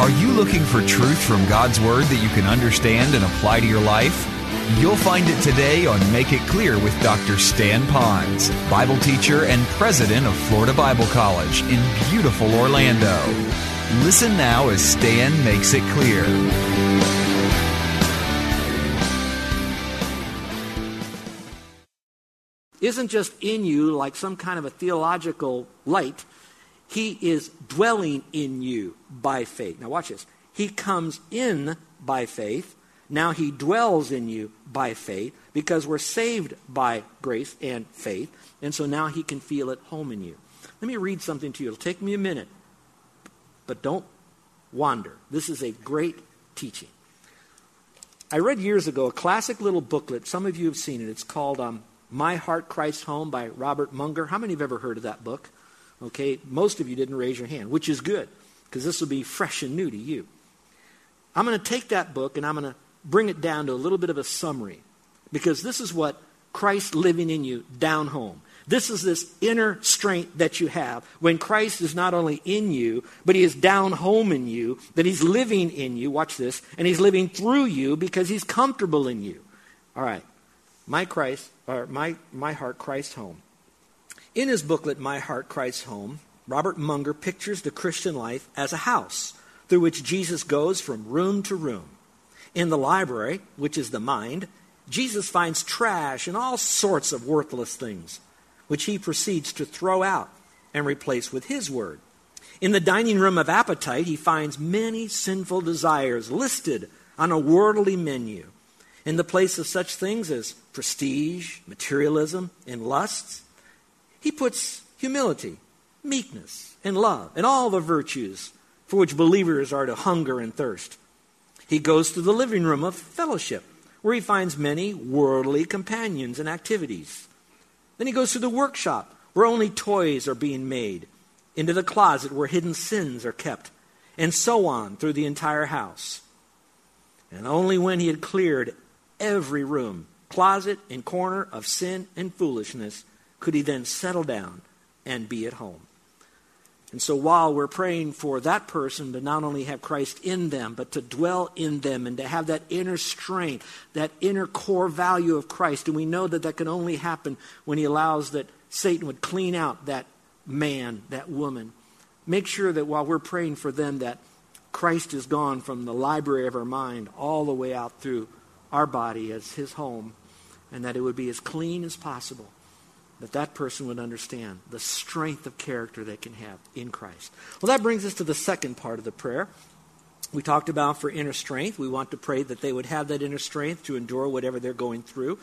Are you looking for truth from God's Word that you can understand and apply to your life? You'll find it today on Make It Clear with Dr. Stan Ponz, Bible teacher and president of Florida Bible College in beautiful Orlando. Listen now as Stan makes it clear. Isn't just in you like some kind of a theological light. He is dwelling in you by faith. Now, watch this. He comes in by faith. Now he dwells in you by faith because we're saved by grace and faith. And so now he can feel at home in you. Let me read something to you. It'll take me a minute, but don't wander. This is a great teaching. I read years ago a classic little booklet. Some of you have seen it. It's called um, My Heart Christ Home by Robert Munger. How many have ever heard of that book? Okay, most of you didn't raise your hand, which is good because this will be fresh and new to you. I'm going to take that book and I'm going to bring it down to a little bit of a summary because this is what Christ living in you down home. This is this inner strength that you have when Christ is not only in you, but he is down home in you, that he's living in you. Watch this. And he's living through you because he's comfortable in you. All right. My Christ, or my, my heart, Christ home. In his booklet, My Heart, Christ Home, Robert Munger pictures the Christian life as a house through which Jesus goes from room to room. In the library, which is the mind, Jesus finds trash and all sorts of worthless things, which he proceeds to throw out and replace with his word. In the dining room of appetite, he finds many sinful desires listed on a worldly menu. In the place of such things as prestige, materialism, and lusts, he puts humility, meekness, and love, and all the virtues for which believers are to hunger and thirst. He goes to the living room of fellowship, where he finds many worldly companions and activities. Then he goes to the workshop, where only toys are being made, into the closet where hidden sins are kept, and so on through the entire house. And only when he had cleared every room, closet, and corner of sin and foolishness could he then settle down and be at home. And so while we're praying for that person to not only have Christ in them, but to dwell in them and to have that inner strength, that inner core value of Christ, and we know that that can only happen when he allows that Satan would clean out that man, that woman. Make sure that while we're praying for them that Christ is gone from the library of our mind all the way out through our body as his home, and that it would be as clean as possible that that person would understand the strength of character they can have in Christ. Well, that brings us to the second part of the prayer. We talked about for inner strength. We want to pray that they would have that inner strength to endure whatever they're going through.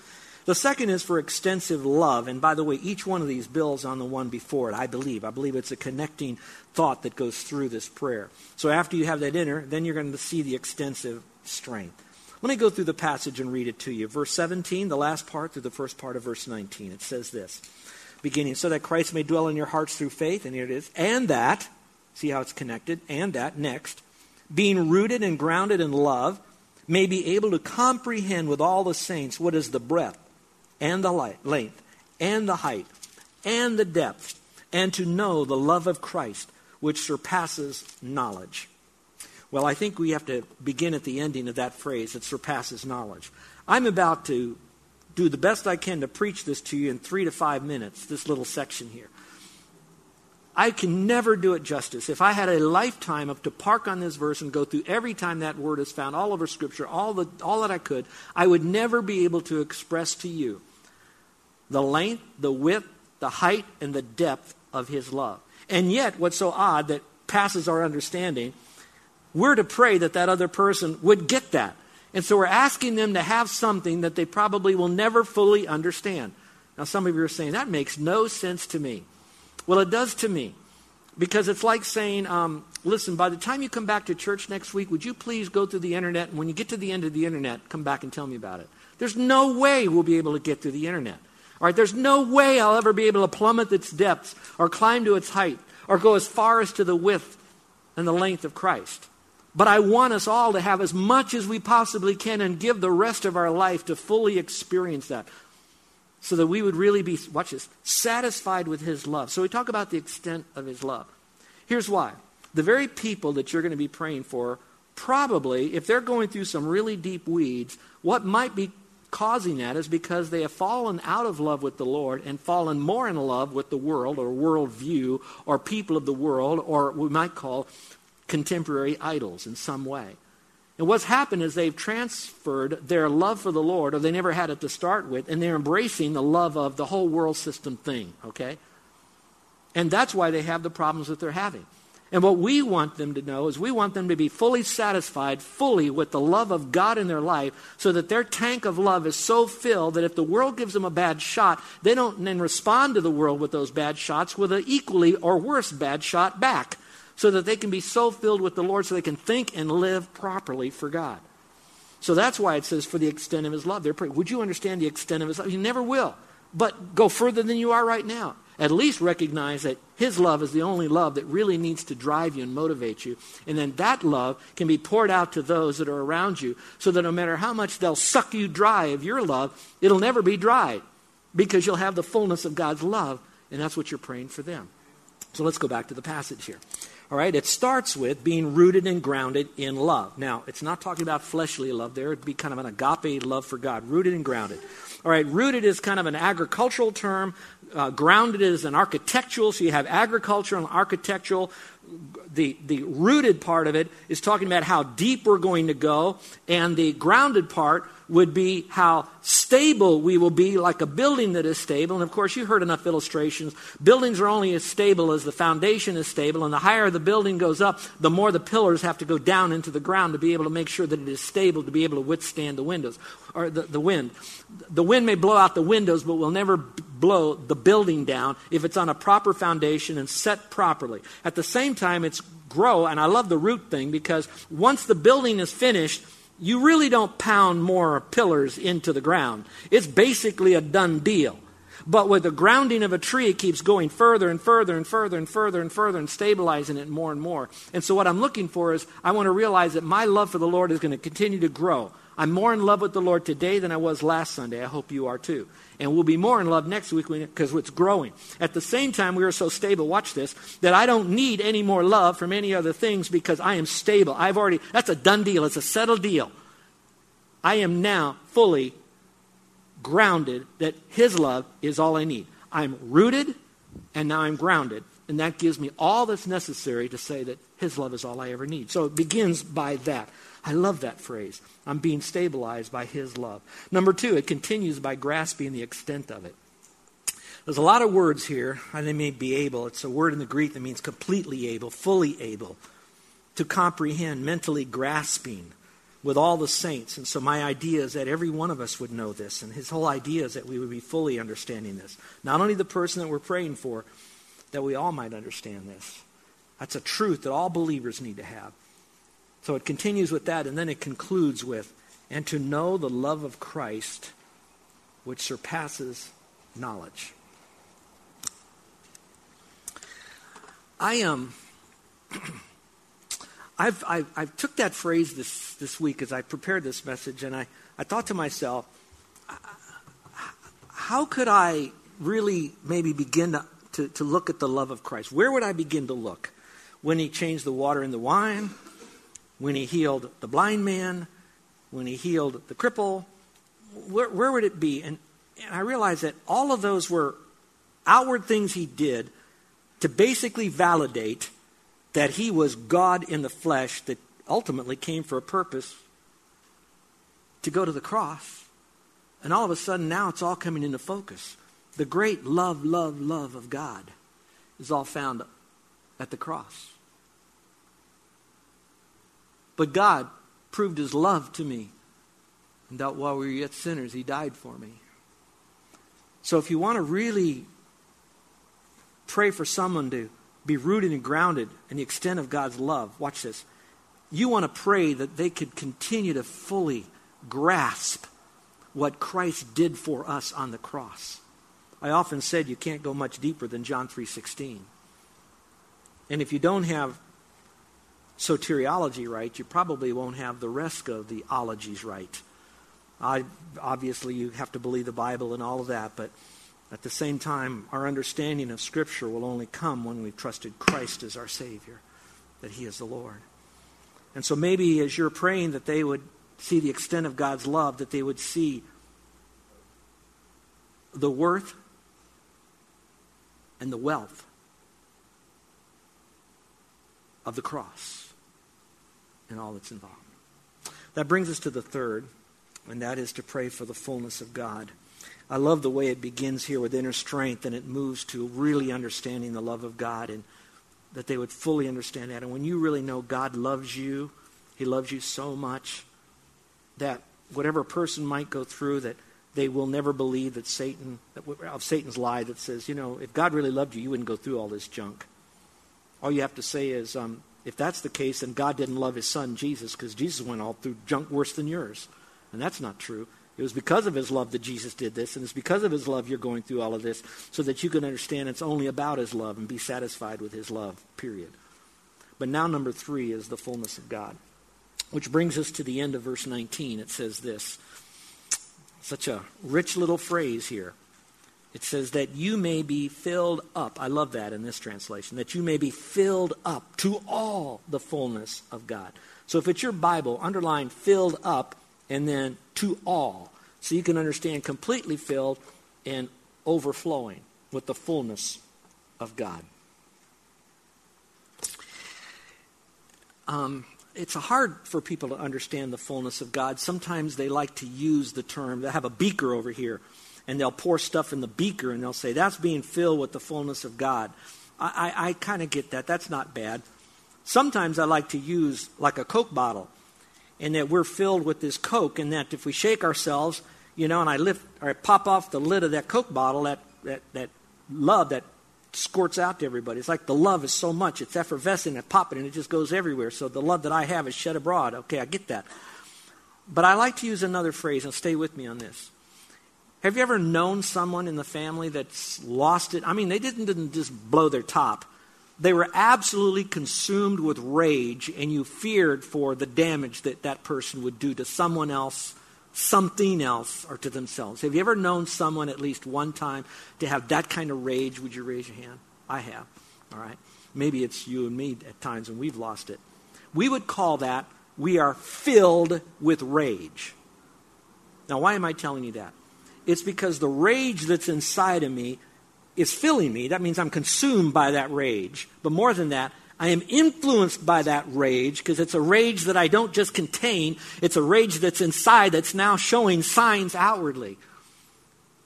The second is for extensive love. And by the way, each one of these builds on the one before it, I believe. I believe it's a connecting thought that goes through this prayer. So after you have that inner, then you're going to see the extensive strength. Let me go through the passage and read it to you. Verse 17, the last part through the first part of verse 19. It says this beginning, so that Christ may dwell in your hearts through faith, and here it is, and that, see how it's connected, and that, next, being rooted and grounded in love, may be able to comprehend with all the saints what is the breadth and the length and the height and the depth, and to know the love of Christ, which surpasses knowledge well, I think we have to begin at the ending of that phrase that surpasses knowledge. I'm about to do the best I can to preach this to you in three to five minutes, this little section here. I can never do it justice. If I had a lifetime of to park on this verse and go through every time that word is found, all over Scripture, all, the, all that I could, I would never be able to express to you the length, the width, the height, and the depth of His love. And yet, what's so odd that passes our understanding we're to pray that that other person would get that. And so we're asking them to have something that they probably will never fully understand. Now, some of you are saying, that makes no sense to me. Well, it does to me. Because it's like saying, um, listen, by the time you come back to church next week, would you please go through the internet? And when you get to the end of the internet, come back and tell me about it. There's no way we'll be able to get through the internet. All right, there's no way I'll ever be able to plummet its depths or climb to its height or go as far as to the width and the length of Christ. But I want us all to have as much as we possibly can and give the rest of our life to fully experience that. So that we would really be, watch this, satisfied with His love. So we talk about the extent of His love. Here's why. the very people that you're going to be praying for, probably, if they're going through some really deep weeds, what might be causing that is because they have fallen out of love with the Lord and fallen more in love with the world or worldview or people of the world or we might call contemporary idols in some way. And what's happened is they've transferred their love for the Lord, or they never had it to start with, and they're embracing the love of the whole world system thing, okay? And that's why they have the problems that they're having. And what we want them to know is we want them to be fully satisfied, fully with the love of God in their life, so that their tank of love is so filled that if the world gives them a bad shot, they don't then respond to the world with those bad shots with an equally or worse bad shot back, so that they can be so filled with the Lord so they can think and live properly for God. So that's why it says, for the extent of his love. They're praying. Would you understand the extent of his love? You never will. But go further than you are right now at least recognize that His love is the only love that really needs to drive you and motivate you. And then that love can be poured out to those that are around you so that no matter how much they'll suck you dry of your love, it'll never be dry because you'll have the fullness of God's love, and that's what you're praying for them. So let's go back to the passage here. All right, it starts with being rooted and grounded in love. Now, it's not talking about fleshly love there. It'd be kind of an agape love for God, rooted and grounded. All right, rooted is kind of an agricultural term. Uh, grounded is an architectural, so you have agricultural and architectural. The, the rooted part of it is talking about how deep we're going to go, and the grounded part would be how stable we will be, like a building that is stable. And of course, you heard enough illustrations. Buildings are only as stable as the foundation is stable, and the higher the building goes up, the more the pillars have to go down into the ground to be able to make sure that it is stable to be able to withstand the windows or the, the wind. The wind may blow out the windows, but will never blow the building down if it's on a proper foundation and set properly. At the same time, it's grow, and I love the root thing because once the building is finished, you really don't pound more pillars into the ground. It's basically a done deal. But with the grounding of a tree, it keeps going further and further and further and further and further and stabilizing it more and more. And so, what I'm looking for is I want to realize that my love for the Lord is going to continue to grow. I'm more in love with the Lord today than I was last Sunday. I hope you are too. And we'll be more in love next week because it's growing. At the same time, we are so stable, watch this, that I don't need any more love from any other things because I am stable. I've already, that's a done deal. It's a settled deal. I am now fully grounded that His love is all I need. I'm rooted and now I'm grounded. And that gives me all that's necessary to say that His love is all I ever need. So it begins by that. I love that phrase. I'm being stabilized by His love. Number two, it continues by grasping the extent of it. There's a lot of words here. and they may be able. It's a word in the Greek that means completely able, fully able to comprehend, mentally grasping with all the saints. And so my idea is that every one of us would know this. And his whole idea is that we would be fully understanding this. Not only the person that we're praying for, that we all might understand this. That's a truth that all believers need to have. So it continues with that, and then it concludes with, and to know the love of Christ, which surpasses knowledge. I am. Um, I've, I've, I've, took that phrase this, this week as I prepared this message, and I, I thought to myself, how could I really maybe begin to, to, to look at the love of Christ? Where would I begin to look? When he changed the water into wine? when he healed the blind man, when he healed the cripple, where, where would it be? And, and I realized that all of those were outward things he did to basically validate that he was God in the flesh that ultimately came for a purpose to go to the cross. And all of a sudden, now it's all coming into focus. The great love, love, love of God is all found at the cross. But God proved his love to me. And that while we were yet sinners, he died for me. So if you want to really pray for someone to be rooted and grounded in the extent of God's love, watch this. You want to pray that they could continue to fully grasp what Christ did for us on the cross. I often said you can't go much deeper than John 3:16. And if you don't have soteriology right, you probably won't have the rest of the ologies right. I, obviously, you have to believe the Bible and all of that, but at the same time, our understanding of Scripture will only come when we've trusted Christ as our Savior. that He is the Lord. And so maybe as you're praying that they would see the extent of God's love, that they would see the worth and the wealth of the cross and all that's involved. That brings us to the third, and that is to pray for the fullness of God. I love the way it begins here with inner strength and it moves to really understanding the love of God and that they would fully understand that. And when you really know God loves you, He loves you so much that whatever person might go through, that they will never believe that Satan, that, of Satan's lie that says, you know, if God really loved you, you wouldn't go through all this junk. All you have to say is, um, if that's the case, then God didn't love his son, Jesus, because Jesus went all through junk worse than yours. And that's not true. It was because of his love that Jesus did this, and it's because of his love you're going through all of this, so that you can understand it's only about his love and be satisfied with his love, period. But now, number three is the fullness of God, which brings us to the end of verse 19. It says this such a rich little phrase here. It says that you may be filled up. I love that in this translation. That you may be filled up to all the fullness of God. So if it's your Bible, underline filled up and then to all. So you can understand completely filled and overflowing with the fullness of God. Um, it's hard for people to understand the fullness of God. Sometimes they like to use the term, they have a beaker over here, and they'll pour stuff in the beaker, and they'll say, that's being filled with the fullness of God. I, I, I kind of get that. That's not bad. Sometimes I like to use like a Coke bottle, and that we're filled with this Coke, and that if we shake ourselves, you know, and I lift or I pop off the lid of that Coke bottle, that, that, that love, that squirts out to everybody. It's like the love is so much. It's effervescent and popping and it just goes everywhere. So the love that I have is shed abroad. Okay, I get that. But I like to use another phrase, and stay with me on this. Have you ever known someone in the family that's lost it? I mean, they didn't, didn't just blow their top. They were absolutely consumed with rage, and you feared for the damage that that person would do to someone else something else or to themselves. Have you ever known someone at least one time to have that kind of rage? Would you raise your hand? I have. All right. Maybe it's you and me at times when we've lost it. We would call that we are filled with rage. Now, why am I telling you that? It's because the rage that's inside of me is filling me. That means I'm consumed by that rage. But more than that, I am influenced by that rage because it's a rage that I don't just contain, it's a rage that's inside that's now showing signs outwardly.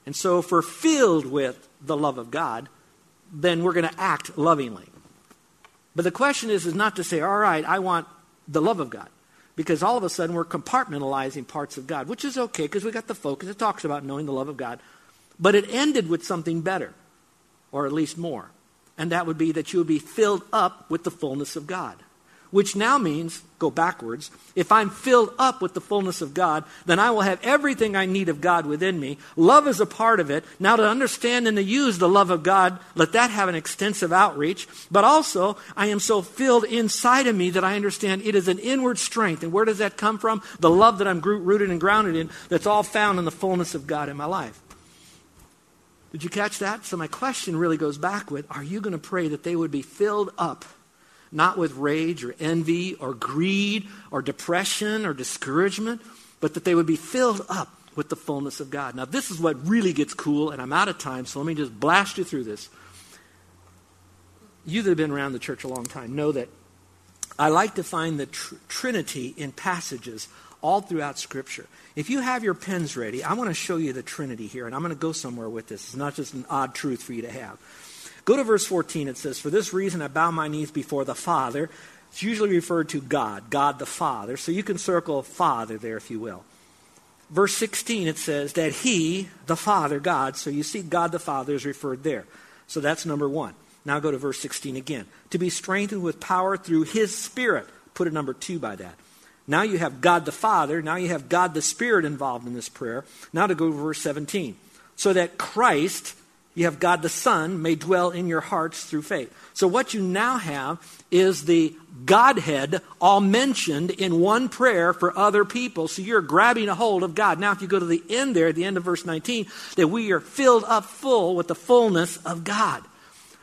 And so, if we're filled with the love of God, then we're going to act lovingly. But the question is, is not to say, all right, I want the love of God. Because all of a sudden we're compartmentalizing parts of God, which is okay because we got the focus. It talks about knowing the love of God. But it ended with something better, or at least more and that would be that you would be filled up with the fullness of God. Which now means, go backwards, if I'm filled up with the fullness of God, then I will have everything I need of God within me. Love is a part of it. Now, to understand and to use the love of God, let that have an extensive outreach. But also, I am so filled inside of me that I understand it is an inward strength. And where does that come from? The love that I'm rooted and grounded in, that's all found in the fullness of God in my life. Did you catch that? So my question really goes back with, are you going to pray that they would be filled up, not with rage or envy or greed or depression or discouragement, but that they would be filled up with the fullness of God. Now, this is what really gets cool, and I'm out of time, so let me just blast you through this. You that have been around the church a long time know that I like to find the tr- Trinity in passages all throughout Scripture. If you have your pens ready, I want to show you the Trinity here, and I'm going to go somewhere with this. It's not just an odd truth for you to have. Go to verse 14. It says, For this reason I bow my knees before the Father. It's usually referred to God, God the Father. So you can circle Father there, if you will. Verse 16, it says that He, the Father, God, so you see God the Father is referred there. So that's number one. Now go to verse 16 again. To be strengthened with power through His Spirit. Put a number two by that. Now you have God the Father. Now you have God the Spirit involved in this prayer. Now to go to verse 17. So that Christ, you have God the Son, may dwell in your hearts through faith. So what you now have is the Godhead all mentioned in one prayer for other people. So you're grabbing a hold of God. Now, if you go to the end there, at the end of verse 19, that we are filled up full with the fullness of God.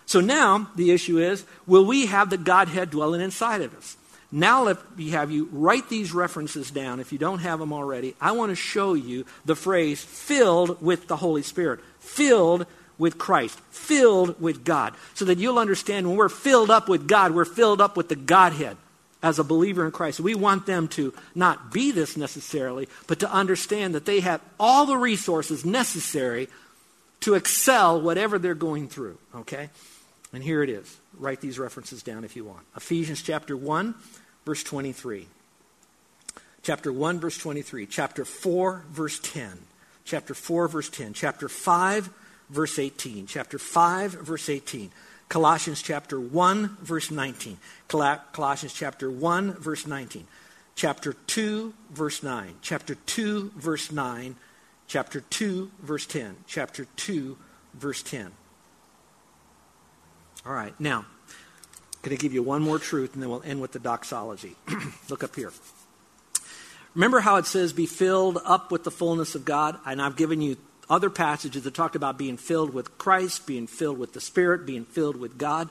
So now the issue is will we have the Godhead dwelling inside of us? Now let me have you write these references down if you don't have them already. I want to show you the phrase filled with the Holy Spirit, filled with Christ, filled with God, so that you'll understand when we're filled up with God, we're filled up with the Godhead as a believer in Christ. We want them to not be this necessarily, but to understand that they have all the resources necessary to excel whatever they're going through, okay? And here it is. Write these references down if you want. Ephesians chapter 1, verse 23. Chapter 1, verse 23. Chapter 4, verse 10. Chapter 4, verse 10. Chapter 5, verse 18. Chapter 5, verse 18. Colossians chapter 1, verse 19. Colossians chapter 1, verse 19. Chapter 2, verse 9. Chapter 2, verse 9. Chapter 2, verse 10. Chapter 2, verse 10. All right, now, I'm going to give you one more truth and then we'll end with the doxology. Look up here. Remember how it says, be filled up with the fullness of God? And I've given you other passages that talked about being filled with Christ, being filled with the Spirit, being filled with God.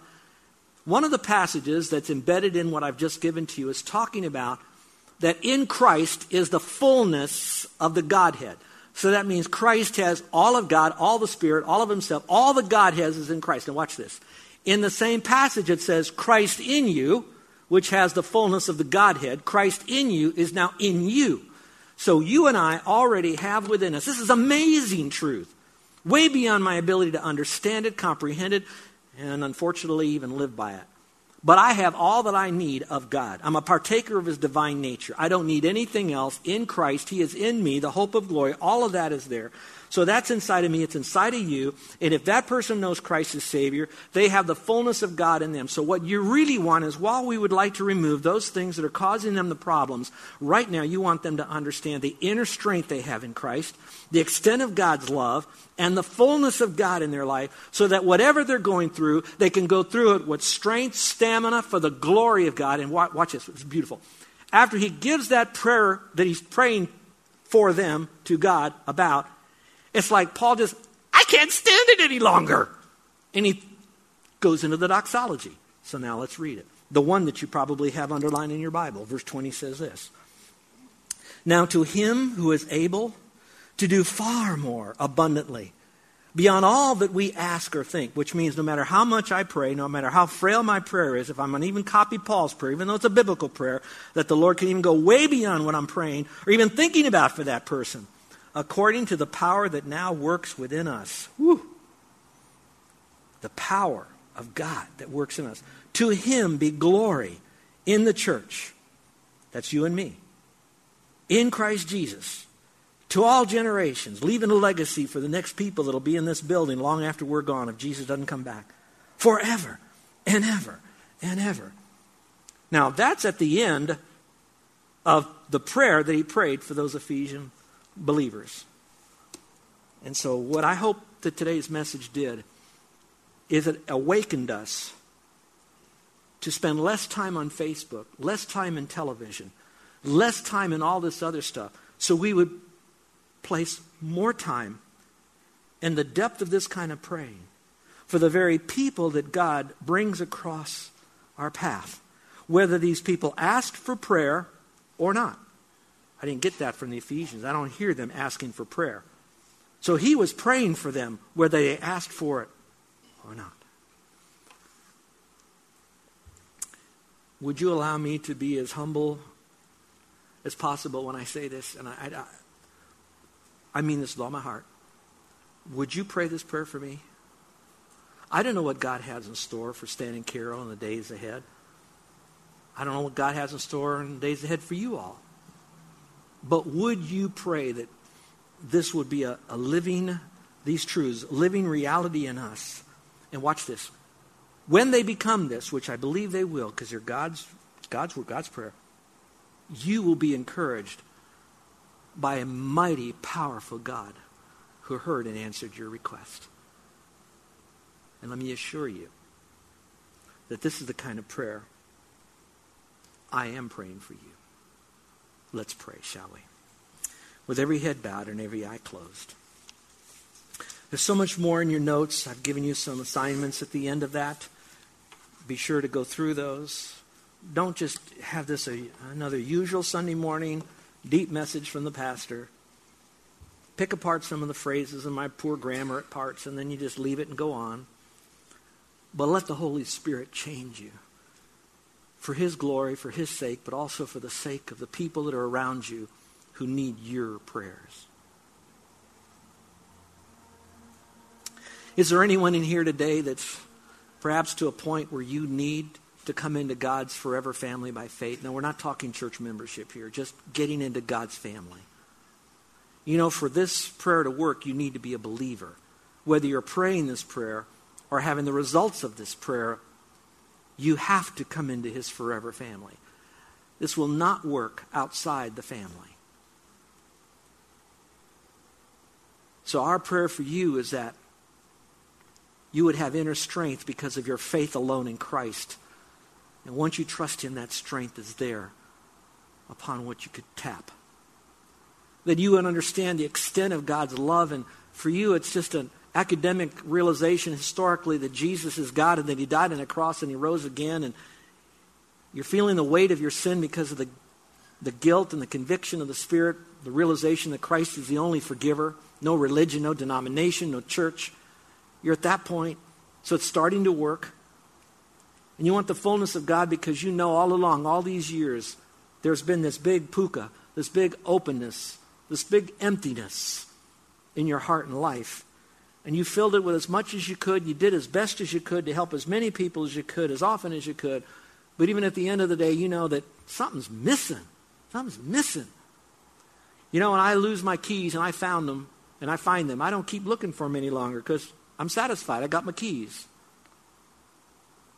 One of the passages that's embedded in what I've just given to you is talking about that in Christ is the fullness of the Godhead. So that means Christ has all of God, all the Spirit, all of Himself, all the God has is in Christ. Now watch this. In the same passage, it says, Christ in you, which has the fullness of the Godhead, Christ in you is now in you. So you and I already have within us. This is amazing truth, way beyond my ability to understand it, comprehend it, and unfortunately even live by it. But I have all that I need of God. I'm a partaker of his divine nature. I don't need anything else. In Christ, he is in me, the hope of glory. All of that is there. So that's inside of me, it's inside of you. And if that person knows Christ as Savior, they have the fullness of God in them. So what you really want is while we would like to remove those things that are causing them the problems, right now you want them to understand the inner strength they have in Christ, the extent of God's love, and the fullness of God in their life, so that whatever they're going through, they can go through it with strength, stamina, for the glory of God. And watch, watch this, it's beautiful. After he gives that prayer that he's praying for them to God about, it's like Paul just, I can't stand it any longer. And he goes into the doxology. So now let's read it. The one that you probably have underlined in your Bible. Verse 20 says this Now to him who is able to do far more abundantly beyond all that we ask or think, which means no matter how much I pray, no matter how frail my prayer is, if I'm going to even copy Paul's prayer, even though it's a biblical prayer, that the Lord can even go way beyond what I'm praying or even thinking about for that person according to the power that now works within us. Woo. The power of God that works in us. To him be glory in the church. That's you and me. In Christ Jesus. To all generations, leaving a legacy for the next people that'll be in this building long after we're gone if Jesus doesn't come back. Forever and ever and ever. Now, that's at the end of the prayer that he prayed for those Ephesian believers. And so, what I hope that today's message did is it awakened us to spend less time on Facebook, less time in television, less time in all this other stuff, so we would place more time in the depth of this kind of praying for the very people that God brings across our path, whether these people asked for prayer or not. I didn't get that from the Ephesians. I don't hear them asking for prayer. So he was praying for them whether they asked for it or not. Would you allow me to be as humble as possible when I say this? And I, I, I mean this with all my heart. Would you pray this prayer for me? I don't know what God has in store for Stan and Carol in the days ahead. I don't know what God has in store in the days ahead for you all. But would you pray that this would be a, a living, these truths, living reality in us? And watch this. When they become this, which I believe they will, because they're God's, God's word, God's prayer, you will be encouraged by a mighty, powerful God who heard and answered your request. And let me assure you that this is the kind of prayer I am praying for you. Let's pray, shall we? With every head bowed and every eye closed. There's so much more in your notes. I've given you some assignments at the end of that. Be sure to go through those. Don't just have this a, another usual Sunday morning deep message from the pastor. Pick apart some of the phrases and my poor grammar at parts, and then you just leave it and go on. But let the Holy Spirit change you for His glory, for His sake, but also for the sake of the people that are around you who need your prayers. Is there anyone in here today that's perhaps to a point where you need to come into God's forever family by faith? No, we're not talking church membership here, just getting into God's family. You know, for this prayer to work, you need to be a believer. Whether you're praying this prayer or having the results of this prayer, you have to come into his forever family. This will not work outside the family. So, our prayer for you is that you would have inner strength because of your faith alone in Christ. And once you trust Him, that strength is there upon which you could tap. That you would understand the extent of God's love. And for you, it's just an academic realization historically that Jesus is God and that He died on a cross and He rose again. And you're feeling the weight of your sin because of the, the guilt and the conviction of the Spirit, the realization that Christ is the only forgiver. No religion, no denomination, no church. You're at that point, so it's starting to work. And you want the fullness of God because you know all along, all these years, there's been this big puka, this big openness, this big emptiness in your heart and life. And you filled it with as much as you could. You did as best as you could to help as many people as you could, as often as you could. But even at the end of the day, you know that something's missing. Something's missing. You know, when I lose my keys and I found them and I find them, I don't keep looking for them any longer because I'm satisfied. I got my keys.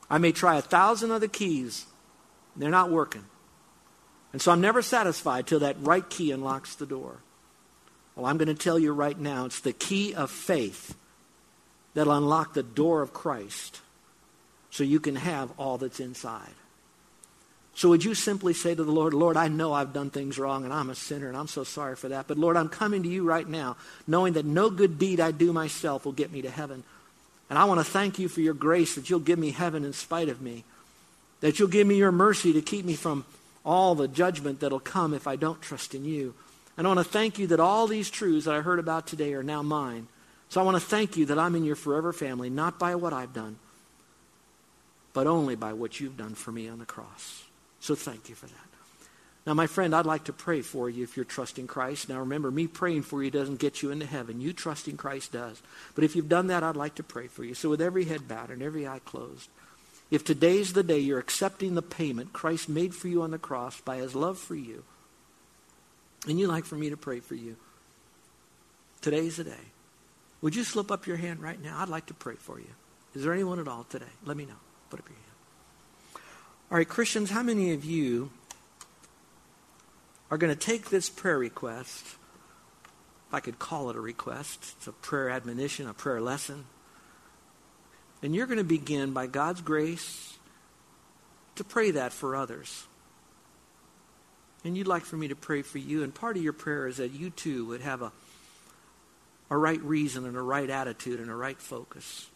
I may try a thousand other keys. They're not working. And so I'm never satisfied till that right key unlocks the door. Well, I'm going to tell you right now it's the key of faith that'll unlock the door of Christ so you can have all that's inside. So would you simply say to the Lord, Lord, I know I've done things wrong and I'm a sinner and I'm so sorry for that. But Lord, I'm coming to you right now knowing that no good deed I do myself will get me to heaven. And I want to thank you for your grace that you'll give me heaven in spite of me. That you'll give me your mercy to keep me from all the judgment that'll come if I don't trust in you. And I want to thank you that all these truths that I heard about today are now mine. So I want to thank you that I'm in your forever family, not by what I've done, but only by what you've done for me on the cross. So thank you for that. Now, my friend, I'd like to pray for you if you're trusting Christ. Now, remember, me praying for you doesn't get you into heaven. You trusting Christ does. But if you've done that, I'd like to pray for you. So, with every head bowed and every eye closed, if today's the day you're accepting the payment Christ made for you on the cross by his love for you, and you'd like for me to pray for you, today's the day. Would you slip up your hand right now? I'd like to pray for you. Is there anyone at all today? Let me know. Put up your hand. All right, Christians, how many of you are going to take this prayer request? If I could call it a request, it's a prayer admonition, a prayer lesson. And you're going to begin, by God's grace, to pray that for others. And you'd like for me to pray for you. And part of your prayer is that you too would have a, a right reason and a right attitude and a right focus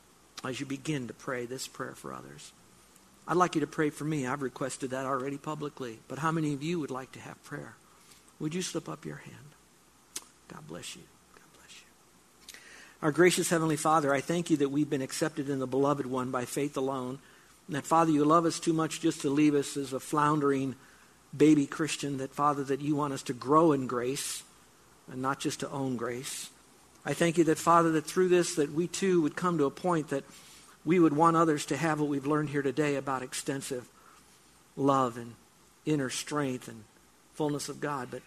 as you begin to pray this prayer for others. I'd like you to pray for me. I've requested that already publicly. But how many of you would like to have prayer? Would you slip up your hand? God bless you. God bless you. Our gracious Heavenly Father, I thank you that we've been accepted in the Beloved One by faith alone. And that, Father, you love us too much just to leave us as a floundering baby Christian. That, Father, that you want us to grow in grace and not just to own grace. I thank you that, Father, that through this that we too would come to a point that we would want others to have what we've learned here today about extensive love and inner strength and fullness of God. But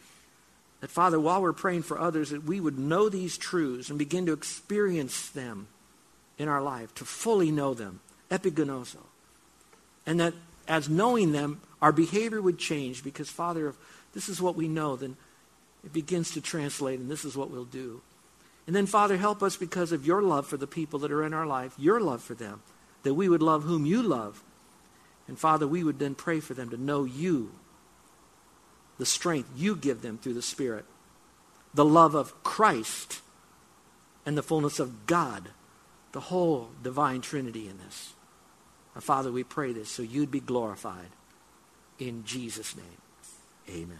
that, Father, while we're praying for others, that we would know these truths and begin to experience them in our life, to fully know them, epiginosko. And that as knowing them, our behavior would change because, Father, if this is what we know, then it begins to translate, and this is what we'll do. And then, Father, help us because of your love for the people that are in our life, your love for them, that we would love whom you love. And, Father, we would then pray for them to know you, the strength you give them through the Spirit, the love of Christ, and the fullness of God, the whole divine Trinity in this. And, Father, we pray this so you'd be glorified. In Jesus' name, amen.